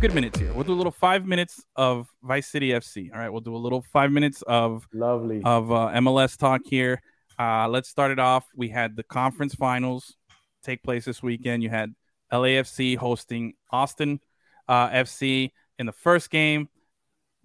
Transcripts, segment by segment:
good minutes here. We'll do a little five minutes of Vice City FC. All right, we'll do a little five minutes of Lovely. of uh, MLS talk here. Uh, let's start it off. We had the conference finals take place this weekend. You had LAFC hosting Austin uh, FC in the first game.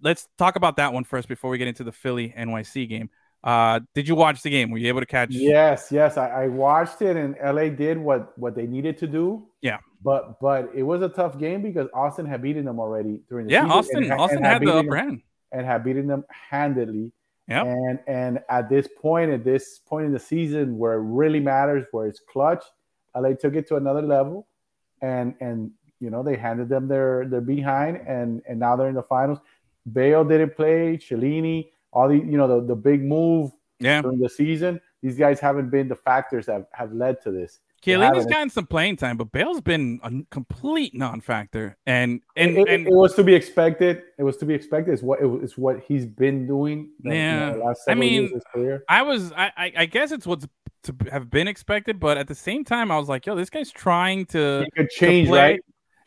Let's talk about that one first before we get into the Philly NYC game. Uh, did you watch the game? Were you able to catch? Yes, yes, I, I watched it, and LA did what what they needed to do. Yeah. But but it was a tough game because Austin had beaten them already during the Yeah, season Austin. and Austin and had the beaten upper them- hand. and had beaten them handedly. Yep. And and at this point, at this point in the season where it really matters, where it's clutch, LA took it to another level, and and you know they handed them their their behind, and and now they're in the finals. Bale didn't play, Chiellini, all the you know the, the big move Yeah. during the season. These guys haven't been the factors that have led to this. Chiellini's gotten some playing time, but Bale's been a complete non-factor. And and it, and it was to be expected. It was to be expected. It's what it's what he's been doing. you know, Yeah. the last I mean, of his career. I was I, I guess it's what's to have been expected, but at the same time, I was like, yo, this guy's trying to He could change, play, right?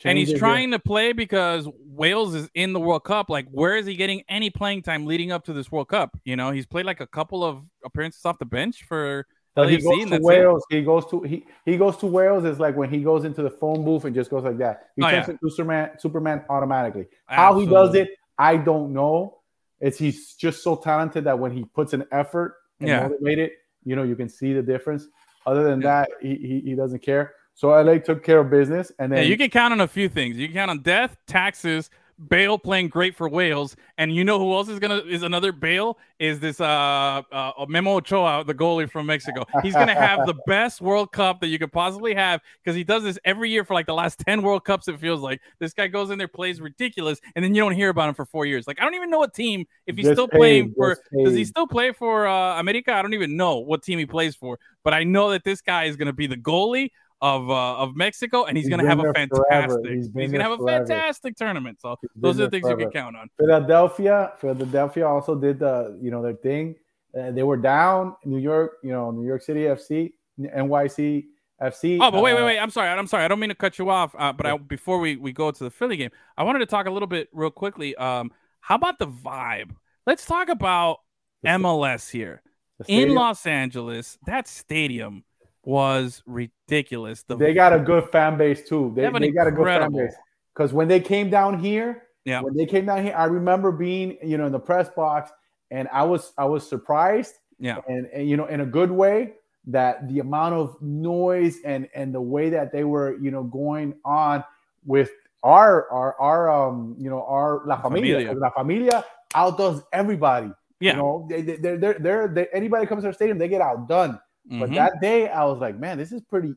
and he's trying to play because Wales is in the World Cup. Like, where is he getting any playing time leading up to this World Cup? You know, he's played like a couple of appearances off the bench for He goes to it. Wales. He goes to he he goes to Wales. It's like when he goes into the phone booth and just goes like that. He Oh, turns yeah. into Superman Superman automatically. How he does it, I don't know. It's he's just so talented that when he puts an effort and Yeah. motivated, you know, you can see the difference. Other than Yeah. that, he, he he doesn't care. So LA took care of business, and Yeah, then you can count on a few things. You can count on death, taxes, Bale playing great for Wales, and you know who else is gonna is another Bale is this uh, uh Memo Ochoa, the goalie from Mexico. He's gonna have the best World Cup that you could possibly have because he does this every year for like the last ten World Cups. It feels like this guy goes in there, plays ridiculous, and then you don't hear about him for four years. Like I don't even know what team if he's Just still paid, playing for. Does he still play for uh, America? I don't even know what team he plays for, but I know that this guy is gonna be the goalie of uh, of Mexico, and he's, He's gonna have a fantastic. He's He's, gonna there have a forever. fantastic tournament. So He's those are the things you can count on. Philadelphia, Philadelphia also did the you know their thing. Uh, they were down. New York, you know, New York City FC, NYC FC. Oh, but wait, wait, uh, wait. I'm sorry. I'm sorry. I don't mean to cut you off. Uh, but I, before we, we go to the Philly game, I wanted to talk a little bit real quickly. Um, how about the vibe? Let's talk about MLS here in Los Angeles. That stadium was ridiculous. The They got a good fan base too. They, They they got a good fan base because when they came down here, Yeah. when they came down here, I remember being you know in the press box, and I was I was surprised yeah, and, and you know in a good way that the amount of noise and and the way that they were you know going on with our our our um you know our la familia, Familia. la familia outdoes everybody yeah. you know they, they, they're, they're, they're, they anybody comes to our stadium they get outdone but Mhm. that day i was like man this is pretty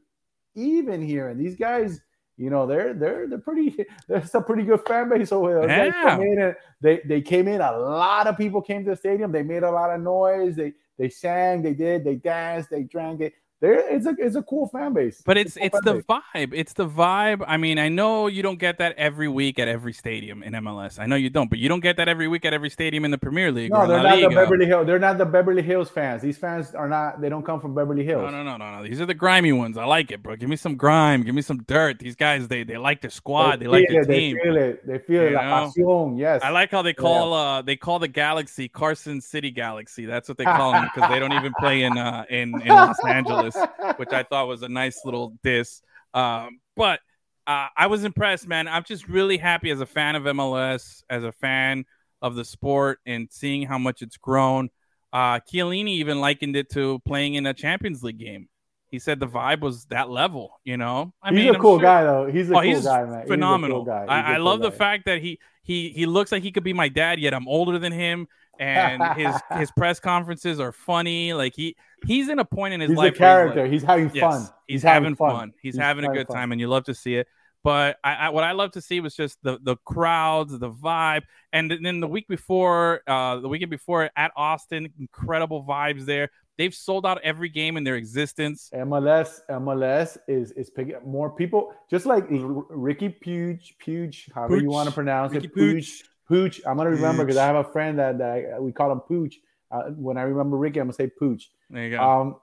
even here. And these guys you know they're they're they're pretty there's a pretty good fan base over there. Those guys Yeah. in and they they came in. A lot of people came to the stadium. They made a lot of noise. They they sang they did they danced they drank it there it's a it's a cool fan base But it's cool it's the base. vibe. It's the vibe. I mean, I know you don't get that every week at every stadium in MLS. I know you don't, but you don't get that every week at every stadium in the Premier League. no they're La not the beverly hills they're not the beverly hills fans these fans are not they don't come from beverly hills No, no, no, no, no. These are the grimy ones. I like it, bro. Give me some grime. Give me some dirt. These guys, they they like their squad. They, like feel their it, team. They feel it. They feel it. La pasión. Yes. I like how they call uh they call the Galaxy Carson City Galaxy. That's what they call them because they don't even play in uh in, in Los Angeles, which I thought was a nice little diss. Um, but uh, I was impressed, man. I'm just really happy as a fan of MLS, as a fan of the sport, and seeing how much it's grown. Uh, Chiellini even likened it to playing in a Champions League game. He said the vibe was that level, you know. I he's mean, a I'm cool sure- guy though. He's a Oh, cool he's guy, man. He's a phenomenal. cool guy. He's I, a I cool love the fact that he he he looks like he could be my dad, yet I'm older than him, and his his press conferences are funny. Like he he's in a point in his He's a life. where character. like- He's having yes, fun. He's, having fun. He's, He's having a good fun. time, and you love to see it. But I, I what I love to see was just the the crowds, the vibe, and then the week before, uh, the weekend before at Austin, incredible vibes there. They've sold out every game in their existence. MLS, MLS is is picking up more people. Just like Ricky Puge, Puge, however you want to pronounce Ricky it, Pooch, Pooch. I'm gonna remember because I have a friend that, that we call him Pooch. Uh, when I remember Ricky, I'm gonna say Pooch. There you go. Um,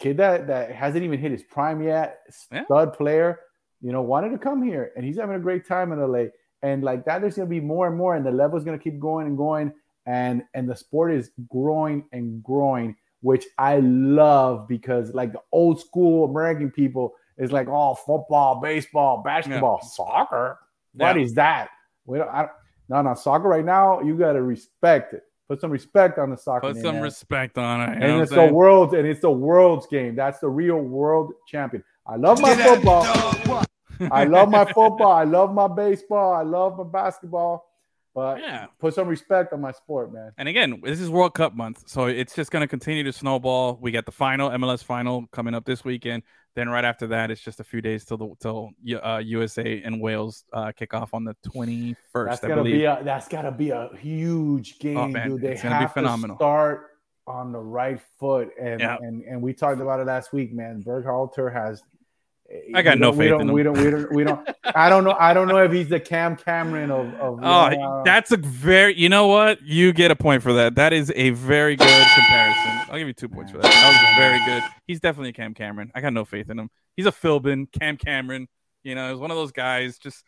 kid that that hasn't even hit his prime yet, Yeah. stud player. You know, wanted to come here, and he's having a great time in LA. and like that. There's gonna be more and more, and the level's gonna keep going and going, and and the sport is growing and growing, which I love because like the old school American people is like, oh, football, baseball, basketball, yeah. soccer. What yeah. is that? We don't, I, no, no, soccer right now. You gotta respect it. Put some respect on the soccer. Put some respect on it. And it's the world, and it's the world's game. That's the real world champion. I love my football. I love my football. I love my baseball. I love my basketball. But yeah, put some respect on my sport, man. And again, this is World Cup month, so it's just going to continue to snowball. We got the final MLS final coming up this weekend. Then right after that, it's just a few days till the till uh, USA and Wales uh, kick off on the twenty first. That's gonna be a that's gotta be a huge oh, game, oh, man, dude. They have to start on the right foot, and yeah. and and we talked about it last week, man. Berhalter has I got no faith we don't, in him. We don't, we don't, we don't, I don't know. I don't know if he's the Cam Cameron of. of oh, that's a very, you know what? You get a point for that. That is a very good comparison. I'll give you two points for that. That was very good. He's definitely a Cam Cameron. I got no faith in him. He's a Philbin, Cam Cameron. You know, he's one of those guys. Just,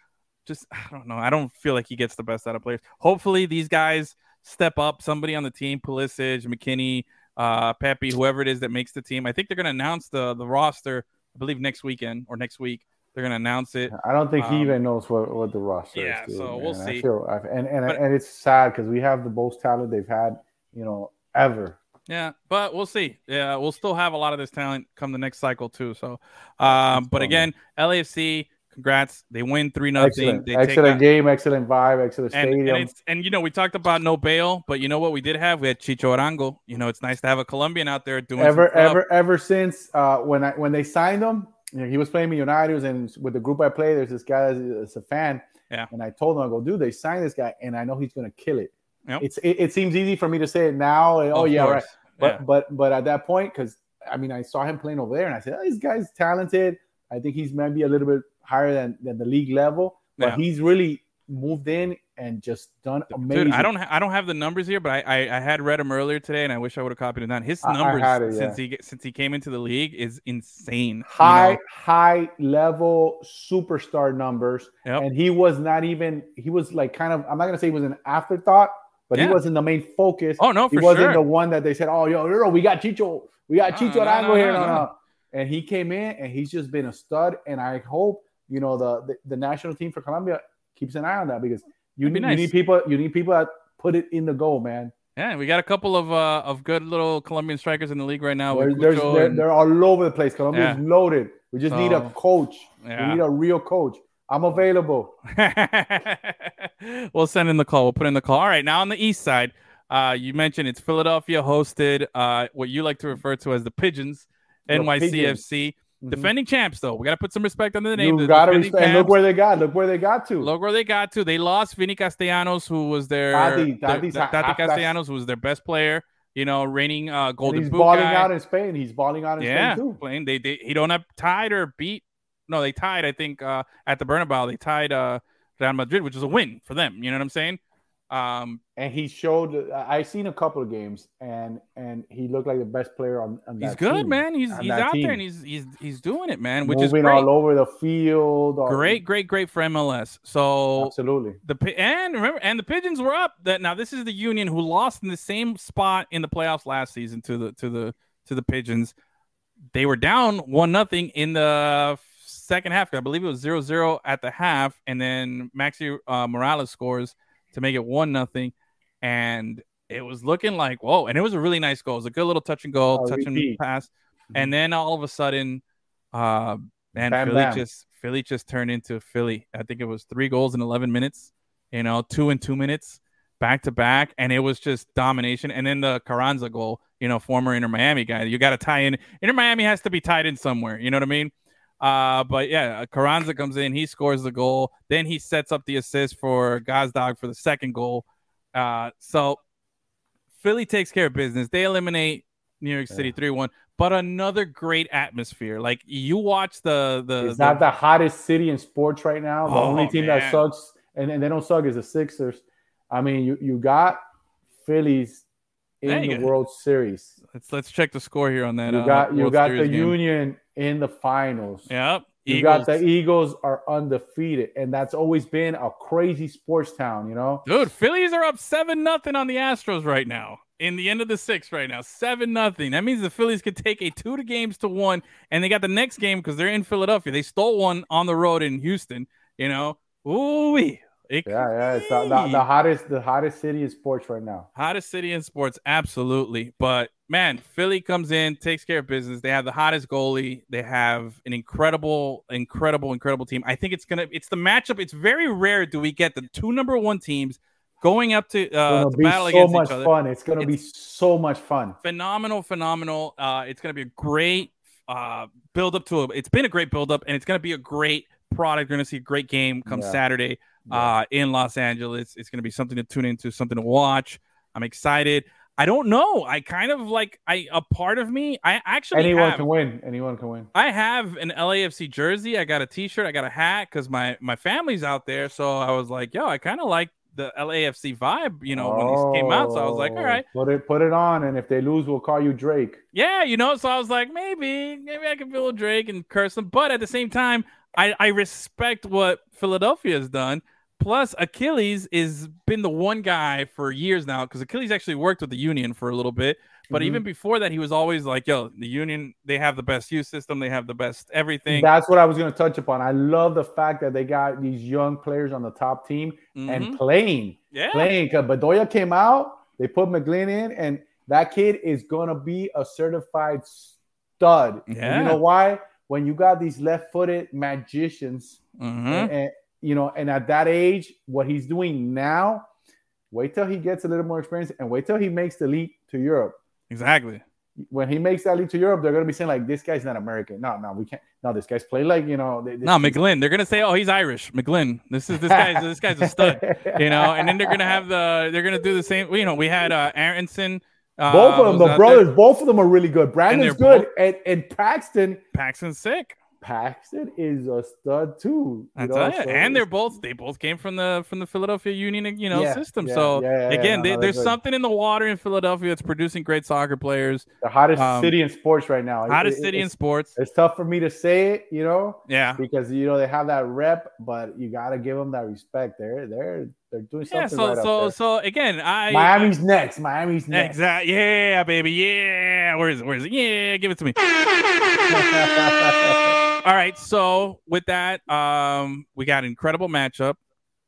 just, I don't know. I don't feel like he gets the best out of players. Hopefully, these guys step up. Somebody on the team, Pulisic, McKennie, uh, Pepi, whoever it is that makes the team. I think they're going to announce the the roster I believe next weekend or next week they're gonna announce it. I don't think um, he even knows what, what the roster yeah, is. Yeah, so man. we'll see. I feel, I, and and but, and it's sad because we have the most talent they've had, you know, ever. Yeah, but we'll see. Yeah, we'll still have a lot of this talent come the next cycle too. So, um, but again, LAFC, congrats, they win three nothing. Excellent, game, excellent vibe, excellent and, stadium. And, and, you know, we talked about no Bale, but you know what we did have? We had Chicho Arango. You know, it's nice to have a Colombian out there doing ever ever ever since uh, when I when they signed him you know, he was playing Millonarios, and with the group I play, there's this guy that's a fan. Yeah. And I told him, I go, dude, they signed this guy, and I know he's gonna kill it. Yep. It's it, it, seems easy for me to say it now. And, oh yeah, right. But yeah. but but at that point, because I mean, I saw him playing over there, and I said, oh, this guy's talented. I think he's maybe a little bit higher than, than the league level, but yeah. he's really moved in and just done amazing. Dude, I don't ha- I don't have the numbers here, but I, I, I had read them earlier today, and I wish I would have copied it down. His numbers it, since yeah. he since he came into the league is insane. High you know? high level superstar numbers, yep. and he was not even he was like kind of I'm not gonna say he was an afterthought, but yeah. he wasn't the main focus. Oh no, he wasn't sure. the one that they said, oh yo, yo, we got Chicho, we got Chicho no, Arango no, here, no, no, and he came in and he's just been a stud, and I hope you know the, the, the national team for Colombia keeps an eye on that because you need, nice. you need people. You need people that put it in the goal, man. Yeah, we got a couple of uh, of good little Colombian strikers in the league right now. They're, they're, and... they're, all over the place. Colombia's yeah. loaded. We just so, need a coach. Yeah. We need a real coach. I'm available. we'll send in the call. We'll put in the call. All right, now on the east side, uh, you mentioned it's Philadelphia hosted, uh, what you like to refer to as the Pigeons, the NYCFC. Pigeons. Mm-hmm. Defending champs, though, we got to put some respect on the name. You got to respect. And look where they got. Look where they got to. Look where they got to. They lost Vinny Castellanos, who was their Tati, Tati, their, Tati Castellanos, who was their best player. You know, reigning uh, Golden and he's balling guy. out in Spain. He's balling out in yeah, Spain too. Playing, they they he don't have tied or beat. No, they tied. I think uh, at the Bernabeu they tied uh, Real Madrid, which is a win for them. You know what I'm saying? Um, and he showed. I seen a couple of games, and and he looked like the best player on. on he's good, team, man. He's he's out team. there and he's he's he's doing it, man. Which Moving is great. all over the field. Great, great, great for MLS. So absolutely. The and remember, and the Pigeons were up. That now this is the Union who lost in the same spot in the playoffs last season to the to the to the Pigeons. They were down one nothing in the second half. I believe it was 0-0 at the half, and then Maxi uh, Moralez scores to make it one nothing, and it was looking like whoa, and it was a really nice goal. It was a good little touch and goal, oh, touch and pass, mm-hmm. and then all of a sudden, uh, man, bam, Philly bam. just Philly just turned into Philly. I think it was three goals in eleven minutes, you know, two in two minutes, back to back, and it was just domination. And then the Carranza goal, you know, former Inter Miami guy, you got to tie in. Inter Miami has to be tied in somewhere. You know what I mean? Uh, but yeah, Carranza comes in, he scores the goal, then he sets up the assist for Gazdag for the second goal. Uh, so Philly takes care of business. They eliminate New York City three yeah. one, but another great atmosphere. Like you watch the the. It's the, not the hottest city in sports right now. The oh, only team man. that sucks, and, and they don't suck, is the Sixers. I mean, you you got Phillies in the World Series. Let's let's check the score here on that. You got uh, you got the game. Union in the finals. Yep. You Eagles. got the Eagles are undefeated, and that's always been a crazy sports town. You know, Dude, Phillies are up seven nothing on the Astros right now. In the end of the sixth right now, seven nothing. That means the Phillies could take a two to games to one, and they got the next game because they're in Philadelphia. They stole one on the road in Houston. You know, ooh yeah, yeah, it's the, the, the hottest, the hottest city in sports right now. hottest city in sports, absolutely. But man, Philly comes in, takes care of business. They have the hottest goalie. They have an incredible, incredible, incredible team. I think it's gonna. It's the matchup. It's very rare do we get the two number one teams going up to, It's uh, be battle so against much each other. fun. It's gonna be so much fun. Phenomenal, phenomenal. Uh, it's gonna be a great uh build up to a. It's been a great build up, and it's gonna be a great product. We're gonna see a great game come Yeah. Saturday Yeah. uh, in Los Angeles. It's going to be something to tune into, something to watch. I'm excited. I don't know. I kind of like I a part of me. I actually Anyone have, can win. Anyone can win. I have an LAFC jersey. I got a T-shirt. I got a hat because my my family's out there. So I was like, yo, I kind of like the LAFC vibe. You know, when these came out. So I was like, all right, Oh, right, put it put it on, and if they lose, we'll call you Drake. yeah, you know. So I was like, maybe maybe I can feel Drake and curse them. But at the same time, I I respect what Philadelphia has done. Plus, Achilles is been the one guy for years now because Achilles actually worked with the Union for a little bit. But Mhm. even before that, he was always like, "Yo, the Union, they have the best youth system, they have the best everything." That's what I was going to touch upon. I love the fact that they got these young players on the top team Mhm. and playing, yeah, playing. Because Bedoya came out, they put McGlynn in, and that kid is going to be a certified stud. And Yeah. you know why? When you got these left-footed magicians, Mhm. and, and, you know, and at that age, what he's doing now, wait till he gets a little more experience, and wait till he makes the leap to Europe. exactly. When he makes that leap to Europe, they're going to be saying like, "This guy's not American." No, no, we can't. No, this guy's play like you know. they- No, this- McGlynn. They're gonna say, "Oh, he's Irish." McGlynn. This is this guy's this guy's a stud. You know, and then they're gonna have the they're gonna do the same. You know, we had uh Aaronson. Uh, both of them, the out there. brothers, both of them are really good. Brandon's good, and, and Paxton, Paxton's sick. Paxton is a stud too. You know, so and they're both they both came from the from the Philadelphia Union, you know, Yeah, system. yeah, so yeah, yeah, yeah, again, no, they- no, there's good. something in the water in Philadelphia that's producing great soccer players. the hottest um, city in sports right now. Hottest it- city in sports. it's tough for me to say it, you know, Yeah. because you know they have that rep, but you got to give them that respect. They're they're they're doing Yeah. something So right up so there. so again, I Miami's next. Miami's next. Exactly. Yeah, baby. Yeah. Where is it? Where is it? Yeah, give it to me. All right. So with that, um, we got an incredible matchup.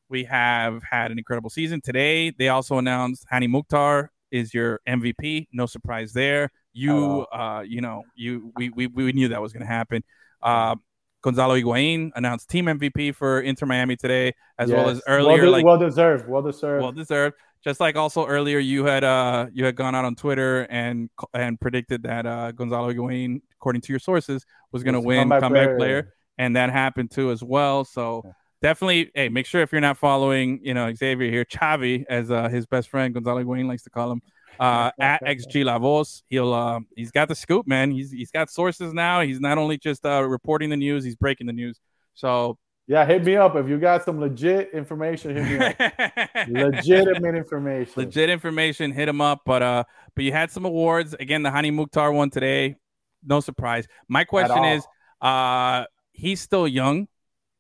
We have had an incredible season today. They also announced Hany Mukhtar is your MVP. No surprise there. You, uh, you know, you we we, we knew that was going to happen. Uh, Gonzalo Higuain announced team MVP for Inter Miami today, as well as earlier, well, de- like well deserved, well deserved. well deserved. Just like also earlier, you had uh you had gone out on Twitter and and predicted that uh Gonzalo Higuain, according to your sources, was going to win comeback player. player. and that happened too as well. So Yeah. definitely, hey, make sure if you're not following, you know Xavier here, Chavi, as uh, his best friend Gonzalo Higuain likes to call him, uh, at XG Lavos. He'll uh, he's got the scoop, man. He's he's got sources now. He's not only just uh, reporting the news, he's breaking the news. So yeah, hit me up if you got some legit information. Hit me up. Legitimate information. legit information hit him up but uh but you had some awards again the hany mukhtar one today no surprise my question is uh he's still young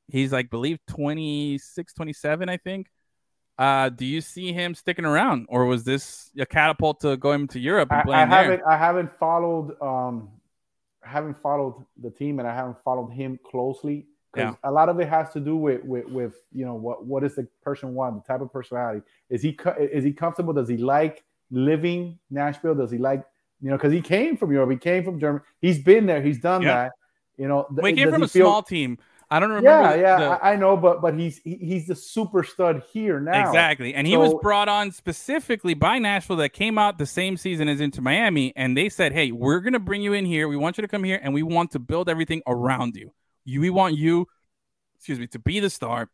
he's like believe 26 27 i think uh do you see him sticking around or was this a catapult to go him to europe and I, I there haven't I haven't followed um I haven't followed the team and I haven't followed him closely because a lot of it has to do with, with with you know what what is the person want the type of personality is he is he comfortable does he like living Nashville does he like you know because he came from Europe he came from Germany he's been there he's done Yeah. that you know we came from a feel- small team i don't remember yeah yeah the- I, know but but he's he, he's the super stud here now Exactly. And he was brought on specifically by Nashville that came out the same season as Inter Miami. And they said, Hey, we're going to bring you in here. We want you to come here and we want to build everything around you. You we want you, excuse me, to be the star,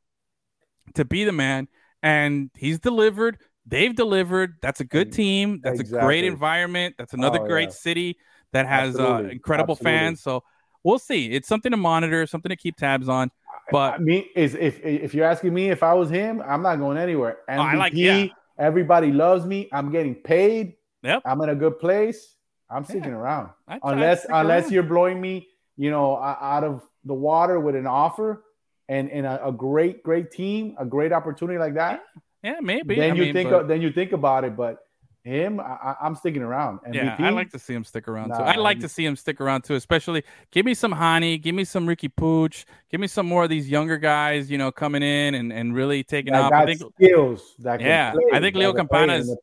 to be the man. And he's delivered. They've delivered. That's a good team. That's a great environment. That's another Oh, great yeah. city that has uh, incredible Absolutely. fans. So we'll see. It's something to monitor, something to keep tabs on. But I mean, is if if you're asking me if I was him, I'm not going anywhere. MVP, Oh, I like- yeah. everybody loves me. I'm getting paid. Yep. I'm in a good place. I'm sticking around I try unless unless around. you're blowing me, you know, out of the water with an offer and and a, a great great team, a great opportunity like that, Yeah, maybe. then I you mean, think but- uh, then you think about it. But him, I, I'm sticking around. MVP, Yeah, I like to see him stick around too. I like to see him stick around too, especially give me some Hany, give me some Ricky Pooch, give me some more of these younger guys, you know, coming in and, and really taking that off. I think skills. Yeah, play, I think Leo Campana is-.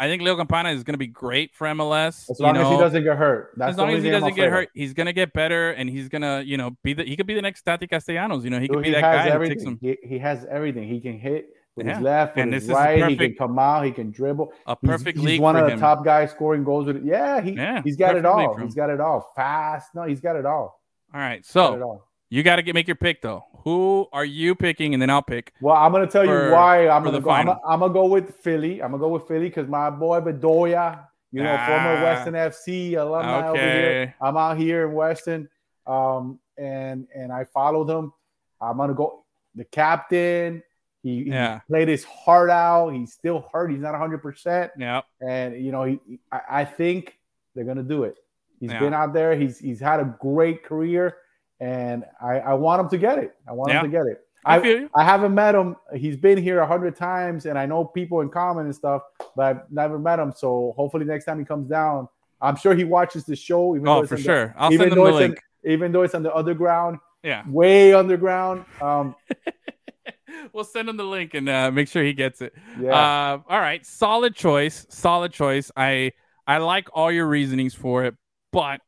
I think Leo Campana is going to be great for MLS. as you long as he doesn't get hurt. That's as long as he doesn't get hurt, he's gonna get better, and he's gonna, you know, be the he could be the next Tati Castellanos. You know, he could Dude, be that has guy everything. takes some He, he has everything. He can hit with Yeah, his left, and his this is the right. He can come out. He can dribble. a He's- perfect he's, league one for of the him. top guys scoring goals with it. Yeah, he, Yeah, he's got it all. He's got it all. Fast. No, he's got it all. All right, so. You got to get make your pick though. Who are you picking, and then I'll pick. Well, I'm gonna tell for- you why I'm gonna go. I'm gonna, I'm gonna go with Philly. I'm gonna go with Philly because my boy Bedoya, you know, former Weston FC alumni over here. I'm out here in Weston, um, and and I followed him. I'm gonna go the captain. He, he Yeah. played his heart out. He's still hurt. He's not 100, percent Yeah, and you know, he, I, I think they're gonna do it. He's Yeah. been out there. He's he's had a great career, and I, I want him to get it. I want Yeah. him to get it. I I, feel you. I haven't met him. He's been here a hundred times, and I know people in common and stuff, but I've never met him. So hopefully next time he comes down, I'm sure he watches the show. Even Oh, for on the- sure. I'll even send though the it's in- link. even though it's on the underground, Yeah, way underground. Um, we'll send him the link and uh, make sure he gets it. yeah, Uh, all right, solid choice, solid choice. I I like all your reasonings for it, but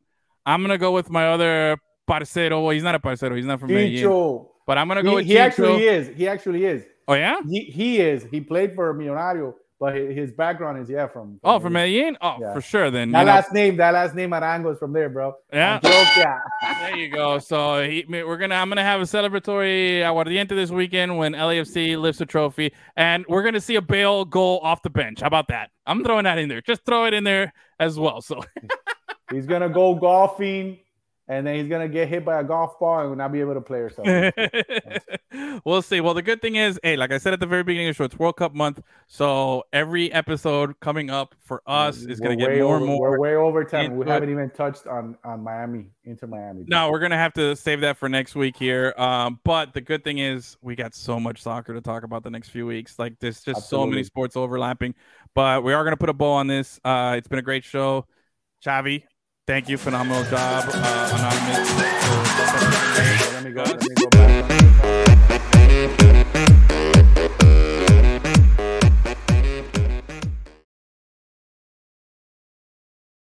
I'm gonna go with my other parcero. Well, he's not a parcero. He's not from Medellin, but I'm gonna go He, with he Chicho. actually is. He actually is. Oh yeah. He, he is. He played for Millonario, but his background is yeah from. Oh, from Medellin. Oh, Yeah. for sure. Then That you know, last name, that last name Arango is from there, bro. Yeah. There you go. So he, we're gonna I'm gonna have a celebratory aguardiente this weekend when LAFC lifts a trophy, and we're gonna see a Bale goal off the bench. How about that? I'm throwing that in there. Just throw it in there as well. So He's gonna go golfing, and then he's gonna get hit by a golf ball and will not be able to play or something. we'll see. Well, the good thing is, hey, like I said at the very beginning of the show, it's World Cup month, so every episode coming up for us is going to get more over, and more. We're way over time. We haven't even touched on on Miami Inter Miami. No, we're gonna have to save that for next week here. Um, but the good thing is we got so much soccer to talk about the next few weeks. Like there's just so many sports overlapping. But we are gonna put a bow on this. Uh, it's been a great show, Chavi. Thank you, phenomenal job, uh, anonymous. Let me go. Let me